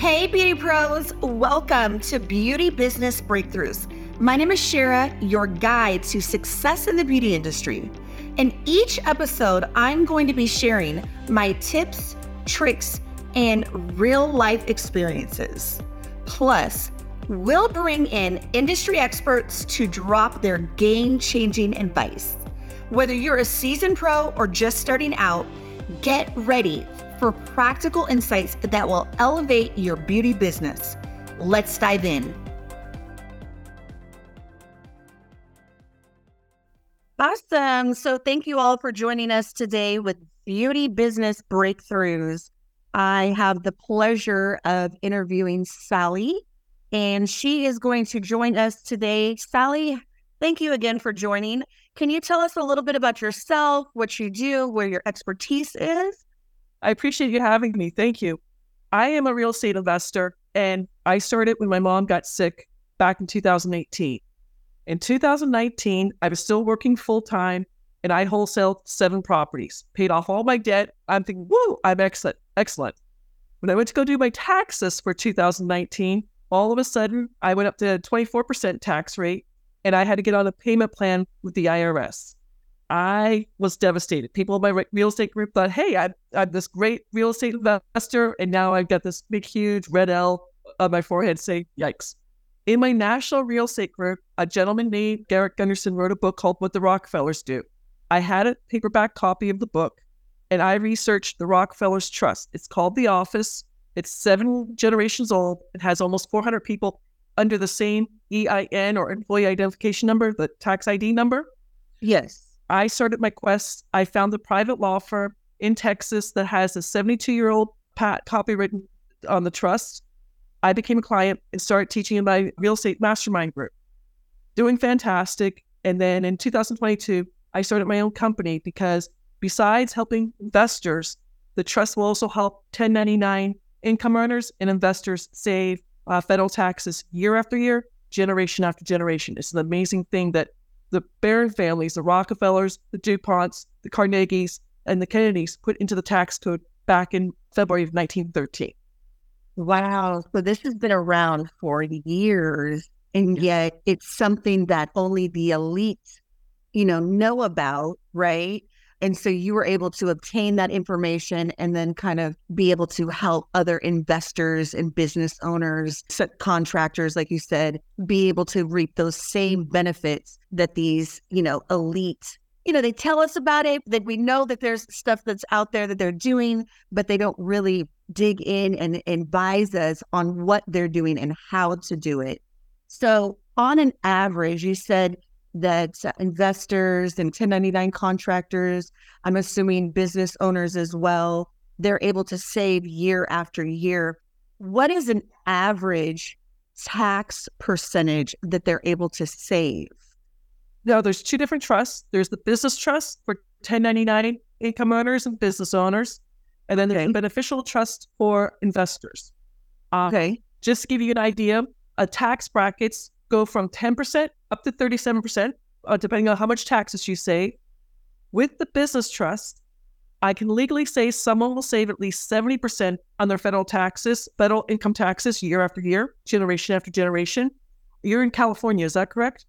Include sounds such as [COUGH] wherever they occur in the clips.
Hey, beauty pros, welcome to Beauty Business Breakthroughs. My name is Shara, your guide to success in the beauty industry. In each episode, I'm going to be sharing my tips, tricks, and real life experiences. Plus, we'll bring in industry experts to drop their game changing advice. Whether you're a seasoned pro or just starting out, get ready for practical insights that will elevate your beauty business. Let's dive in. Awesome. So, thank you all for joining us today with Beauty Business Breakthroughs. I have the pleasure of interviewing Sally, and she is going to join us today. Sally, thank you again for joining. Can you tell us a little bit about yourself, what you do, where your expertise is? I appreciate you having me. Thank you. I am a real estate investor and I started when my mom got sick back in 2018. In 2019, I was still working full time and I wholesaled seven properties, paid off all my debt. I'm thinking, whoa, I'm excellent, excellent. When I went to go do my taxes for 2019, all of a sudden I went up to a 24% tax rate and I had to get on a payment plan with the IRS. I was devastated. People in my real estate group thought, hey, I'm, I'm this great real estate investor. And now I've got this big, huge red L on my forehead saying, yikes. In my national real estate group, a gentleman named Garrett Gunderson wrote a book called What the Rockefellers Do. I had a paperback copy of the book and I researched the Rockefellers Trust. It's called The Office. It's seven generations old. It has almost 400 people under the same EIN or employee identification number, the tax ID number. Yes. I started my quest. I found a private law firm in Texas that has a 72 year old pat copywritten on the trust. I became a client and started teaching in my real estate mastermind group, doing fantastic. And then in 2022, I started my own company because besides helping investors, the trust will also help 1099 income earners and investors save uh, federal taxes year after year, generation after generation. It's an amazing thing that the Barron families, the Rockefellers, the DuPonts, the Carnegies, and the Kennedys put into the tax code back in February of 1913. Wow. So this has been around for years, and yet it's something that only the elite, you know, know about, right? And so you were able to obtain that information and then kind of be able to help other investors and business owners, contractors, like you said, be able to reap those same benefits that these, you know, elite, you know, they tell us about it, that we know that there's stuff that's out there that they're doing, but they don't really dig in and advise us on what they're doing and how to do it. So, on an average, you said that investors and 1099 contractors, I'm assuming business owners as well, they're able to save year after year. What is an average tax percentage that they're able to save? Now, there's two different trusts. There's the business trust for 1099 income earners and business owners, and then there's okay. the beneficial trust for investors. Uh, okay. Just to give you an idea, a tax brackets go from 10% up to 37%, uh, depending on how much taxes you save. With the business trust, I can legally say someone will save at least 70% on their federal taxes, federal income taxes year after year, generation after generation. You're in California, is that correct?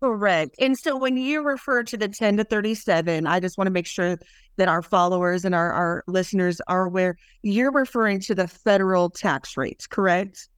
Correct. And so when you refer to the 10 to 37, I just want to make sure that our followers and our, our listeners are aware you're referring to the federal tax rates, correct?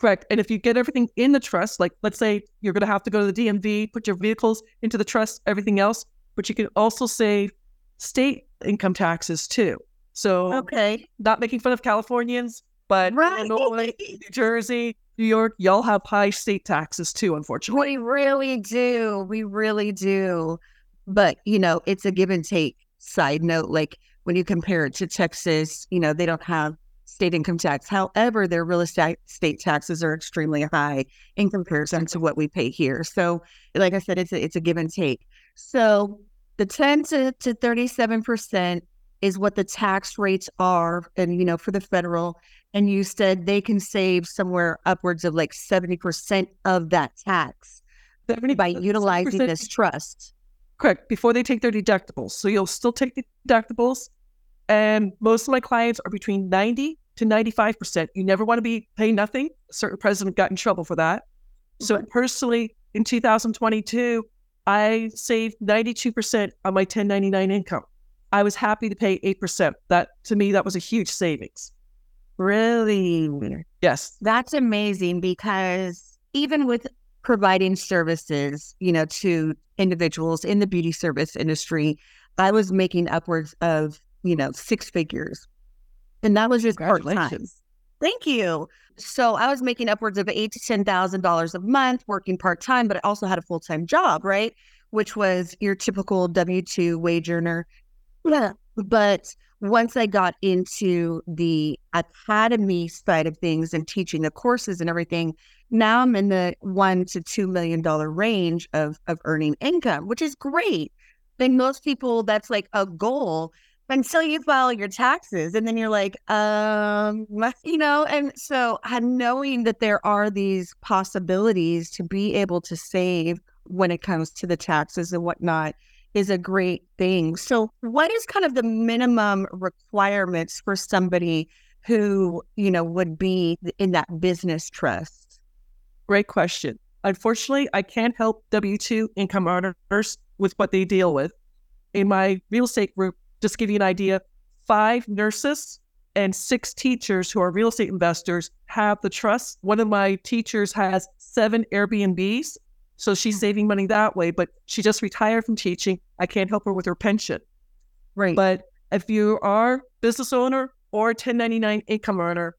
Correct. And if you get everything in the trust, like let's say you're going to have to go to the DMV, put your vehicles into the trust, everything else, but you can also save state income taxes too. So, okay, not making fun of Californians, but right. Illinois, New Jersey, New York, y'all have high state taxes too, unfortunately. We really do. We really do. But, you know, it's a give and take side note. Like when you compare it to Texas, you know, they don't have state income tax. However, their real estate state taxes are extremely high in comparison to what we pay here. So, like I said, it's a, it's a give and take. So, the 10 to, to 37% is what the tax rates are and you know for the federal and you said they can save somewhere upwards of like 70% of that tax 70, by utilizing this trust correct before they take their deductibles so you'll still take the deductibles and most of my clients are between 90 to 95%. You never want to be pay nothing. A certain president got in trouble for that. So Right. personally, in 2022, I saved 92% on my 1099 income. I was happy to pay 8%. That to me, that was a huge savings. Really? Yes. That's amazing because even with providing services, you know, to individuals in the beauty service industry, I was making upwards of, you know, six figures. And that was just part time. Thank you. So I was making upwards of eight to ten thousand dollars a month working part time, but I also had a full time job, right? Which was your typical W two wage earner. But once I got into the academy side of things and teaching the courses and everything, now I'm in the one to two million dollar range of of earning income, which is great. I think most people, that's like a goal until you file your taxes, and then you're like, um, [LAUGHS] you know. And so, knowing that there are these possibilities to be able to save when it comes to the taxes and whatnot is a great thing. So, what is kind of the minimum requirements for somebody who, you know, would be in that business trust? Great question. Unfortunately, I can't help W 2 income earners with what they deal with. In my real estate group, just give you an idea, five nurses and six teachers who are real estate investors have the trust. One of my teachers has seven Airbnbs. So she's hmm. saving money that way, but she just retired from teaching. I can't help her with her pension. Right. But if you are business owner or 1099 income earner,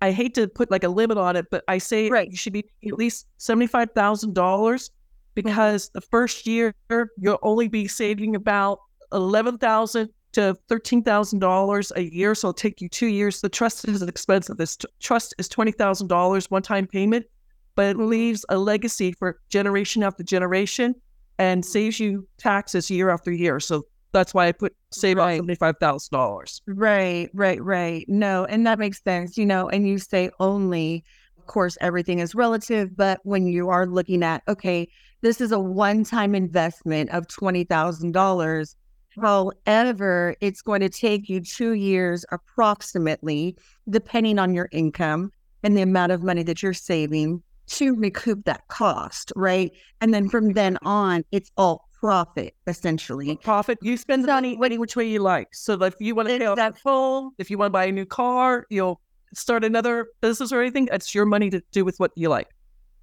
I hate to put like a limit on it, but I say Right. you should be at least seventy-five thousand dollars because the first year you'll only be saving about eleven thousand to thirteen thousand dollars a year. So it'll take you two years. The trust is expensive. This t- trust is twenty thousand dollars one-time payment, but it leaves a legacy for generation after generation and saves you taxes year after year. So that's why I put save Right. seventy-five thousand dollars. Right, right, right. No, and that makes sense, you know, and you say only, of course, everything is relative, but when you are looking at, okay, this is a one time investment of $20,000. However, it's going to take you two years approximately, depending on your income and the amount of money that you're saving to recoup that cost, right? And then from then on, it's all profit essentially. Profit, you spend the So money any which way you like. So if you want to pay off That- phone, if you want to buy a new car, you'll start another business or anything, it's your money to do with what you like.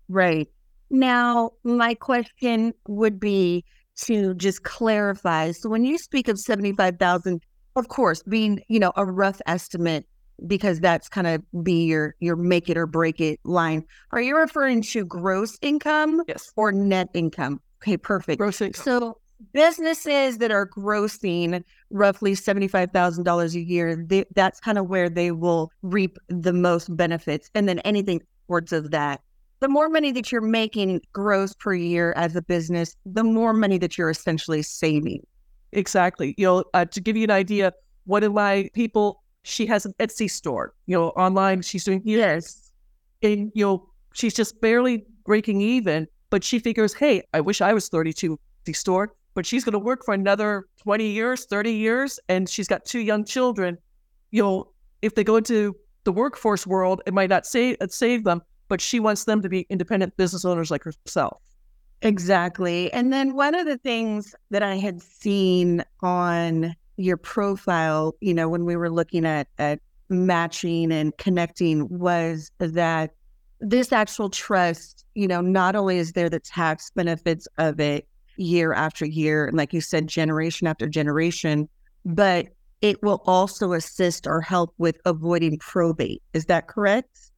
Right. Now, my question would be to just clarify. So when you speak of 75,000, of course, being, you know, a rough estimate because that's kind of be your your make it or break it line. Are you referring to gross income Yes. or net income? Okay, perfect. Gross income. So businesses that are grossing roughly $75,000 a year, they, that's kind of where they will reap the most benefits. And then anything upwards of that. The more money that you're making gross per year as a business, the more money that you're essentially saving. Exactly. You know, uh, to give you an idea, one of my people, she has an Etsy store. You know, online, she's doing Yes. and you know she's just barely breaking even but she figures hey i wish i was 32 at the store but she's going to work for another 20 years 30 years and she's got two young children you know if they go into the workforce world it might not save, save them but she wants them to be independent business owners like herself Exactly. And then one of the things that I had seen on your profile, you know, when we were looking at at matching and connecting was that this actual trust, you know, not only is there the tax benefits of it year after year, and like you said, generation after generation, but it will also assist or help with avoiding probate. Is that correct?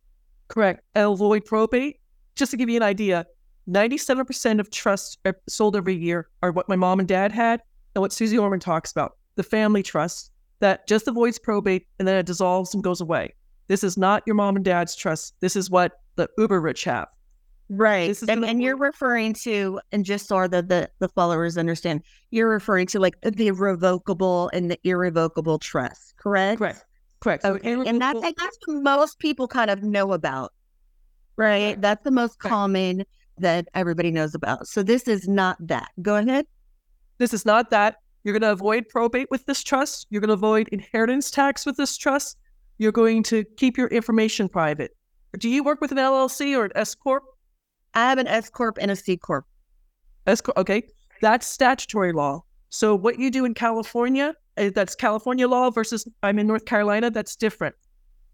Correct. Avoid probate. Just to give you an idea 97% of trusts are sold every year are what my mom and dad had and what susie orman talks about the family trust that just avoids probate and then it dissolves and goes away. This is not your mom and dad's trust. This is what the uber rich have. Right. And, and you're referring to, and just so the, the the followers understand, you're referring to like the revocable and the irrevocable trust, correct? correct correct Okay. And that's that's what most people kind of know about. Right. Correct. That's the most Correct. common that everybody knows about. So this is not that. Go ahead. this is not that you're going to avoid probate with this trust you're going to avoid inheritance tax with this trust you're going to keep your information private. Do you work with an LLC or an S corp? I have an S corp and a C corp. S corp, okay. That's statutory law. So what you do in California, Uh, that's California law versus I'm in North Carolina, that's different.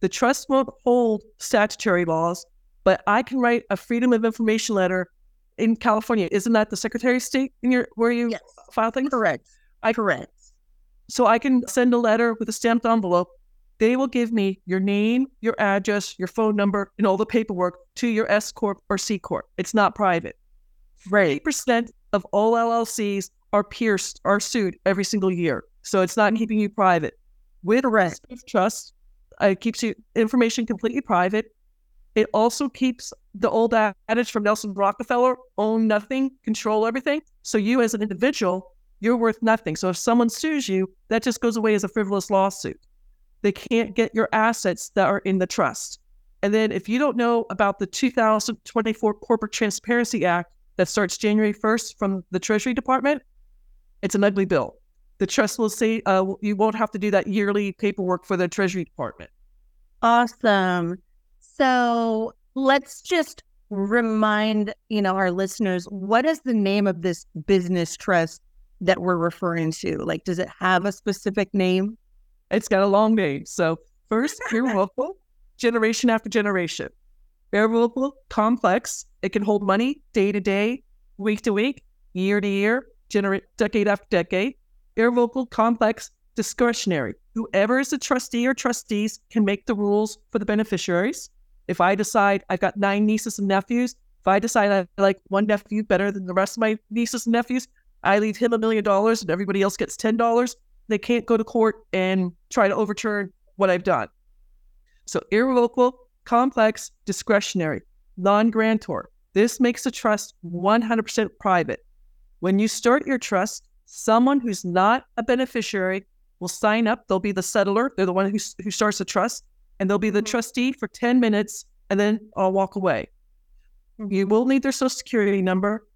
The trust won't hold statutory laws, but I can write a freedom of information letter in California. Isn't that the Secretary of State in your where you Yes. file things? Correct. I Correct. So I can send a letter with a stamped envelope. They will give me your name, your address, your phone number, and all the paperwork to your S corp or C corp. It's not private. Right. Eighty percent of all LLCs are pierced, are sued every single year. So it's not keeping you private. With. Smith Trust, uh, it keeps you information completely private. It also keeps the old adage from Nelson Rockefeller: own nothing, control everything. So you, as an individual, you're worth nothing. So if someone sues you, that just goes away as a frivolous lawsuit. They can't get your assets that are in the trust. And then if you don't know about the 2024 Corporate Transparency Act that starts January 1st from the Treasury Department, it's an ugly bill. The trust will say uh, you won't have to do that yearly paperwork for the Treasury Department. Awesome. So let's just remind, you know, our listeners, what is the name of this business trust that we're referring to? Like, does it have a specific name? It's got a long name. So first, [LAUGHS] irrevocable, generation after generation. Irrevocable, complex. It can hold money day to day, week to week, year to year, generate decade after decade. Irrevocable, complex, discretionary. Whoever is the trustee or trustees can make the rules for the beneficiaries. If I decide I've got nine nieces and nephews, if I decide I like one nephew better than the rest of my nieces and nephews, I leave him a million dollars and everybody else gets ten dollars they can't go to court and try to overturn what I've done. So irrevocable, complex, discretionary, non-grantor. This makes the trust 100% private. When you start your trust, someone who's not a beneficiary will sign up. They'll be the settlor. They're the one who, who starts the trust, and they'll be the mm-hmm. trustee for 10 minutes, and then I'll walk away. You mm-hmm. will need their social security number.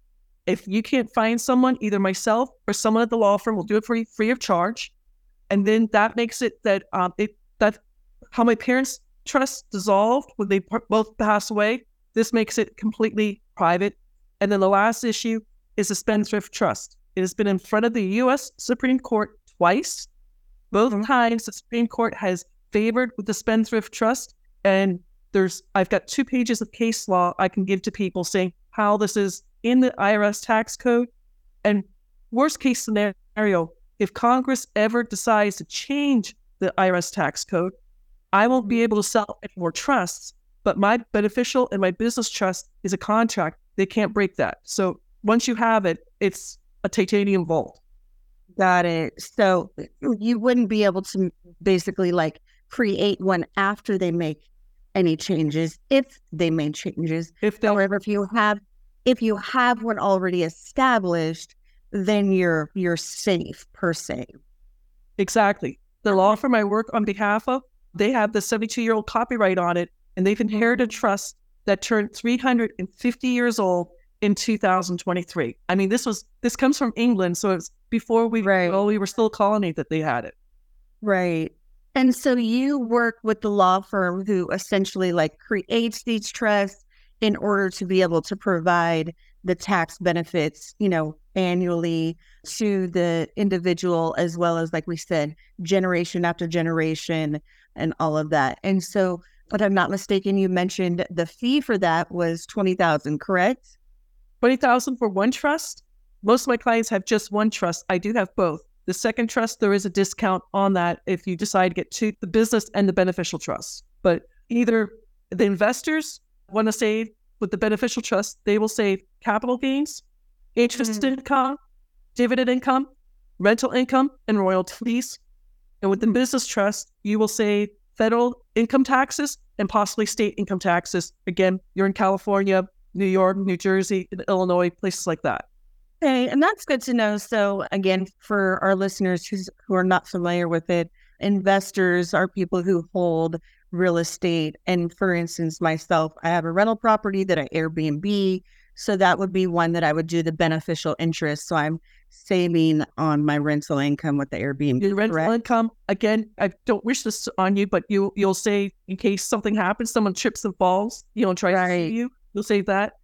If you can't find someone, either myself or someone at the law firm will do it for you free of charge. And then that makes it that um, it that how my parents' trust dissolved when they both pass away. This makes it completely private. And then the last issue is the spendthrift trust. It has been in front of the U.S. Supreme Court twice. Both Mhm. times the Supreme Court has favored with the spendthrift trust, and there's I've got two pages of case law I can give to people saying how this is in the IRS tax code. And worst case scenario, if Congress ever decides to change the IRS tax code, I won't be able to sell any more trusts. But my beneficial and my business trust is a contract. They can't break that. So once you have it, it's a titanium vault. Got it. So you wouldn't be able to basically like create one after they make any changes, if they made changes. If they However, if you have if you have one already established, then you're you're safe per se. Exactly. The law firm I work on behalf of, they have the 72 year old copyright on it, and they've inherited a trust that turned 350 years old in 2023. I mean, this was this comes from England, so it's before we Right. well, we were still a colony that they had it. Right. And so you work with the law firm who essentially like creates these trusts in order to be able to provide the tax benefits, you know, annually to the individual as well as like we said, generation after generation and all of that. And so, but I'm not mistaken, you mentioned the fee for that was 20,000, correct? 20,000 for one trust. Most of my clients have just one trust. I do have both. The second trust, there is a discount on that if you decide to get two, the business and the beneficial trust. But either the investors want to save with the beneficial trust, they will save capital gains, interest Mhm. income, dividend income, rental income, and royalties. And with the business trust, you will save federal income taxes and possibly state income taxes. Again, you're in California, New York, New Jersey, and Illinois, places like that. Okay, and that's good to know. So again, for our listeners who's, who are not familiar with it, investors are people who hold real estate. And for instance, myself, I have a rental property that I Airbnb. So that would be one that I would do the beneficial interest. So I'm saving on my rental income with the Airbnb. Your rental correct? income, again, I don't wish this on you, but you you'll save in case something happens, someone trips and falls, you know, try to Right. sue you, you'll save that.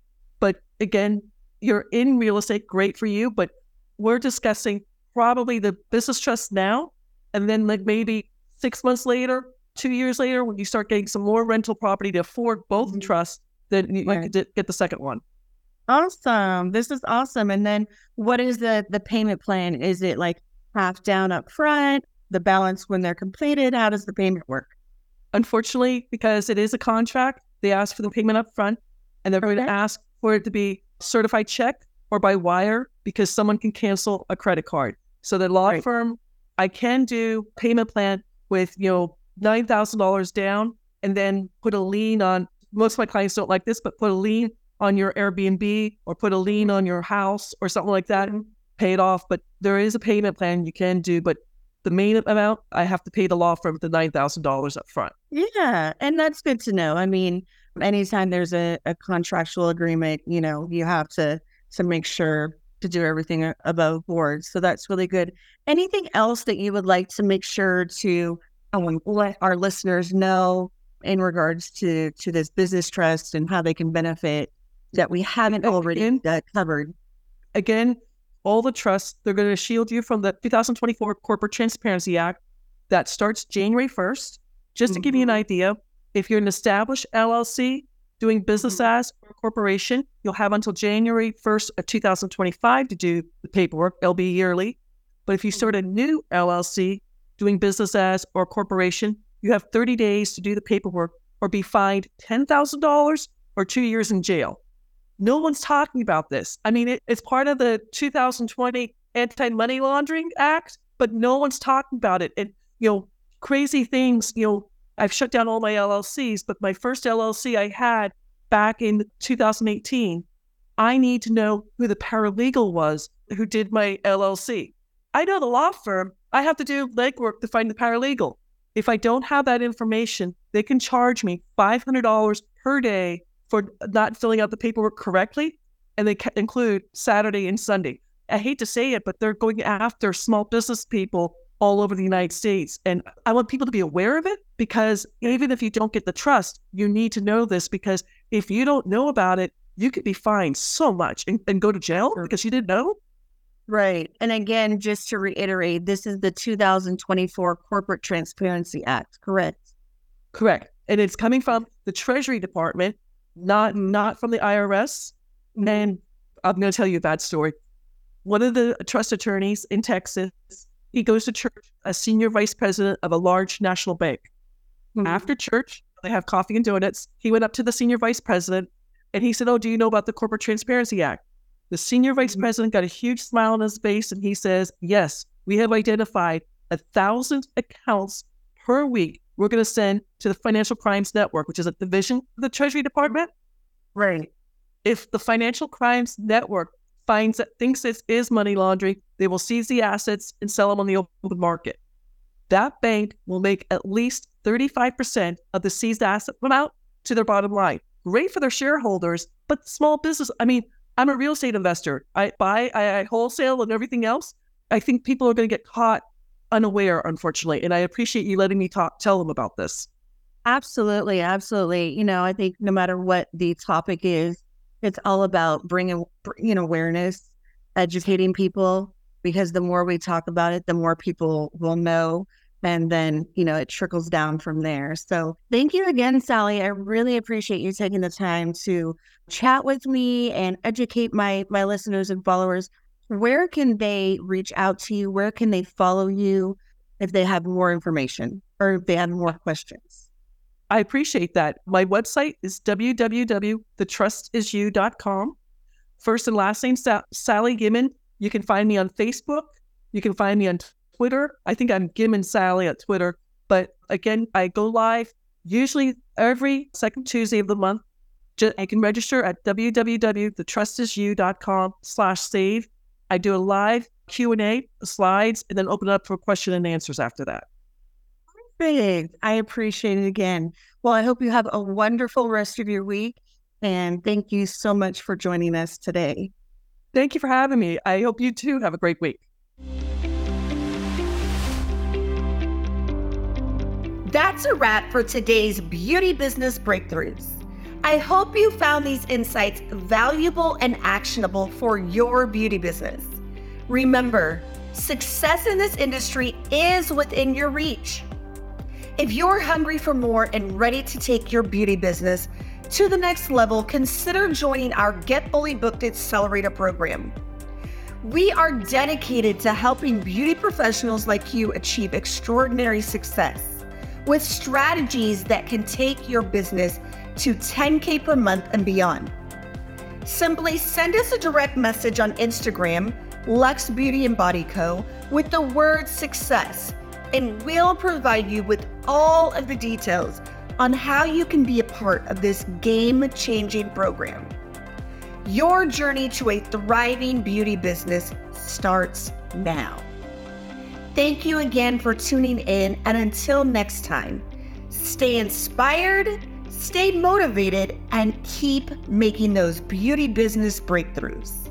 But again, you're in real estate, great for you, but we're discussing probably the business trust now, and then like maybe six months later, two years later, when you start getting some more rental property to afford both Mhm. trusts, then you, you Right. could get the second one. Awesome. This is awesome. And then what is the the payment plan? Is it like half down up front, the balance when they're completed? How does the payment work? Unfortunately, because it is a contract, they ask for the payment up front and they're going to ask for it to be certified check or by wire because someone can cancel a credit card. So the law Right. firm, I can do payment plan with, you know, nine thousand dollars down and then put a lien on most of my clients don't like this, but put a lien on your Airbnb or put a lien on your house or something like that and pay it off. But there is a payment plan you can do, but the main amount I have to pay the law firm the nine thousand dollars up front. Yeah. And that's good to know. I mean, anytime there's a, a contractual agreement, you know, you have to to make sure to do everything above board. So that's really good. Anything else that you would like to make sure to um, let our listeners know in regards to to this business trust and how they can benefit that we haven't already Again? uh, covered? again, all the trusts, they're going to shield you from the 2024 Corporate Transparency Act that starts January 1st. Just to give you an Mhm. idea, if you're an established LLC doing business mm-hmm. as or corporation, you'll have until January 1st of 2025 to do the paperwork. It'll be yearly. But if you mm-hmm. start a new LLC doing business as or corporation, you have 30 days to do the paperwork or be fined $10,000 or two years in jail. No one's talking about this. I mean, it, it's part of the 2020 Anti Money Laundering Act, but no one's talking about it. And, you know, crazy things, you know, I've shut down all my LLCs, but my first LLC I had back in 2018, I need to know who the paralegal was who did my LLC. I know the law firm. I have to do legwork to find the paralegal. If I don't have that information, they can charge me $500 per day for not filling out the paperwork correctly, and they ca- include Saturday and Sunday. I hate to say it, but they're going after small business people all over the United States. And I want people to be aware of it because even if you don't get the trust, you need to know this because if you don't know about it, you could be fined so much and, and go to jail Sure. because you didn't know. Right. And again, just to reiterate, this is the 2024 Corporate Transparency Act, correct? Correct. And it's coming from the Treasury Department, not not from the IRS. And I'm going to tell you a bad story. One of the trust attorneys in Texas, he goes to church, a senior vice president of a large national bank. Mhm. After church, they have coffee and donuts. He went up to the senior vice president and he said, Oh, do you know about the Corporate Transparency Act? The senior vice Mhm. president got a huge smile on his face and he says, Yes, we have identified a thousand accounts per week we're going to send to the Financial Crimes Network, which is a division of the Treasury Department. Right. If the Financial Crimes Network finds that thinks this is money laundering, they will seize the assets and sell them on the open market. That bank will make at least 35% of the seized asset amount to their bottom line. Great for their shareholders, but small business. I mean, I'm a real estate investor. I buy, I, I wholesale, and everything else. I think people are going to get caught unaware, unfortunately. And I appreciate you letting me talk, tell them about this. Absolutely. Absolutely. You know, I think no matter what the topic is, it's all about bringing, br- you know, awareness, educating people, because the more we talk about it, the more people will know. And then, you know, it trickles down from there. So thank you again, Sally. I really appreciate you taking the time to chat with me and educate my my listeners and followers. Where can they reach out to you? Where can they follow you if they have more information or if they have more questions? I appreciate that. My website is www.thetrustisisyou.com. First and last name, Sa- Sally Gimmon. You can find me on Facebook. You can find me on Twitter. I think I'm Gimmon Sally at Twitter. But again, I go live usually every second Tuesday of the month. You can register at www.thetrustisyou.com slash save. I do a live Q&A, slides, and then open it up for question and answers after that. Big. I appreciate it again. Well, I hope you have a wonderful rest of your week. And thank you so much for joining us today. Thank you for having me. I hope you too have a great week. That's a wrap for today's beauty business breakthroughs. I hope you found these insights valuable and actionable for your beauty business. Remember, success in this industry is within your reach. If you're hungry for more and ready to take your beauty business to the next level, consider joining our Get Fully Booked Accelerator program. We are dedicated to helping beauty professionals like you achieve extraordinary success with strategies that can take your business to 10K per month and beyond. Simply send us a direct message on Instagram, Lux Beauty and Body Co., with the word success, and we'll provide you with all of the details on how you can be a part of this game changing program. Your journey to a thriving beauty business starts now. Thank you again for tuning in, and until next time, stay inspired, stay motivated, and keep making those beauty business breakthroughs.